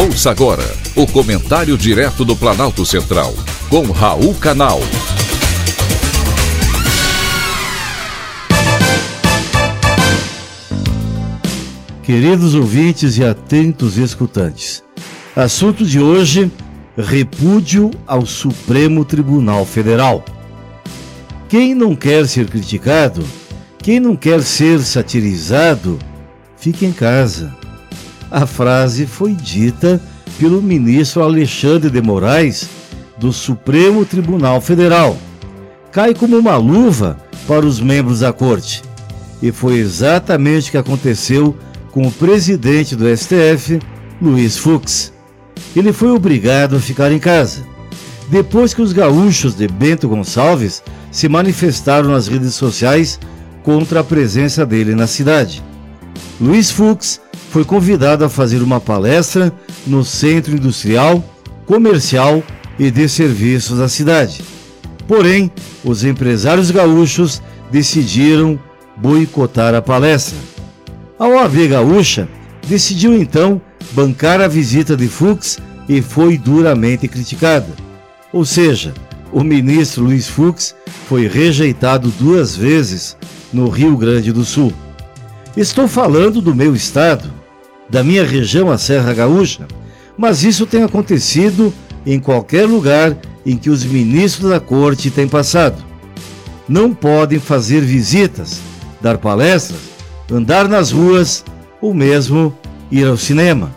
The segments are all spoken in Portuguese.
Ouça agora o comentário direto do Planalto Central, com Raul Canal. Queridos ouvintes e atentos escutantes, assunto de hoje: repúdio ao Supremo Tribunal Federal. Quem não quer ser criticado, quem não quer ser satirizado, fique em casa a frase foi dita pelo ministro Alexandre de Moraes do Supremo Tribunal Federal. Cai como uma luva para os membros da corte. E foi exatamente o que aconteceu com o presidente do STF, Luiz Fux. Ele foi obrigado a ficar em casa. Depois que os gaúchos de Bento Gonçalves se manifestaram nas redes sociais contra a presença dele na cidade. Luiz Fux foi convidado a fazer uma palestra no Centro Industrial, Comercial e de Serviços da cidade. Porém, os empresários gaúchos decidiram boicotar a palestra. A OAB Gaúcha decidiu então bancar a visita de Fux e foi duramente criticada. Ou seja, o ministro Luiz Fux foi rejeitado duas vezes no Rio Grande do Sul. Estou falando do meu estado, da minha região, a Serra Gaúcha, mas isso tem acontecido em qualquer lugar em que os ministros da corte têm passado. Não podem fazer visitas, dar palestras, andar nas ruas ou mesmo ir ao cinema.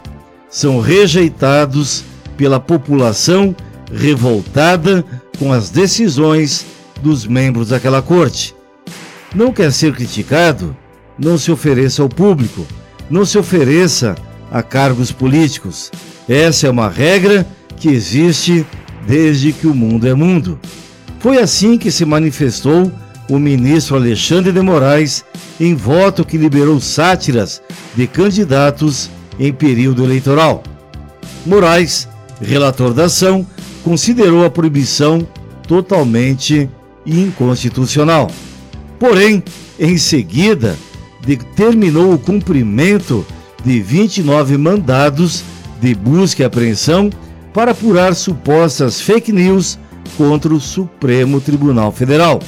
São rejeitados pela população revoltada com as decisões dos membros daquela corte. Não quer ser criticado? Não se ofereça ao público não se ofereça a cargos políticos. Essa é uma regra que existe desde que o mundo é mundo. Foi assim que se manifestou o ministro Alexandre de Moraes em voto que liberou sátiras de candidatos em período eleitoral. Moraes, relator da ação, considerou a proibição totalmente inconstitucional. Porém, em seguida, determinou o cumprimento de 29 mandados de busca e apreensão para apurar supostas fake news contra o Supremo Tribunal Federal,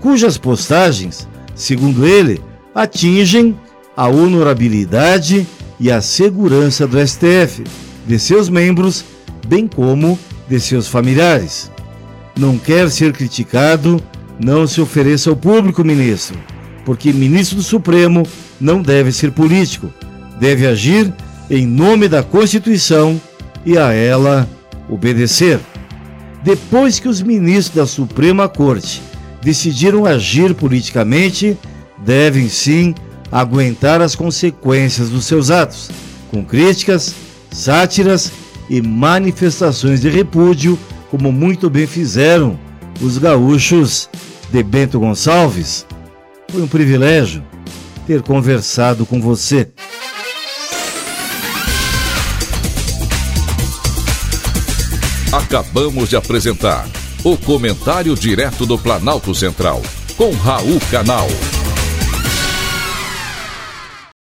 cujas postagens, segundo ele, atingem a honorabilidade e a segurança do STF, de seus membros, bem como de seus familiares. Não quer ser criticado, não se ofereça ao público, ministro porque ministro do Supremo não deve ser político, deve agir em nome da Constituição e a ela obedecer. Depois que os ministros da Suprema Corte decidiram agir politicamente, devem sim aguentar as consequências dos seus atos, com críticas, sátiras e manifestações de repúdio, como muito bem fizeram os gaúchos de Bento Gonçalves, foi um privilégio ter conversado com você. Acabamos de apresentar o Comentário Direto do Planalto Central, com Raul Canal.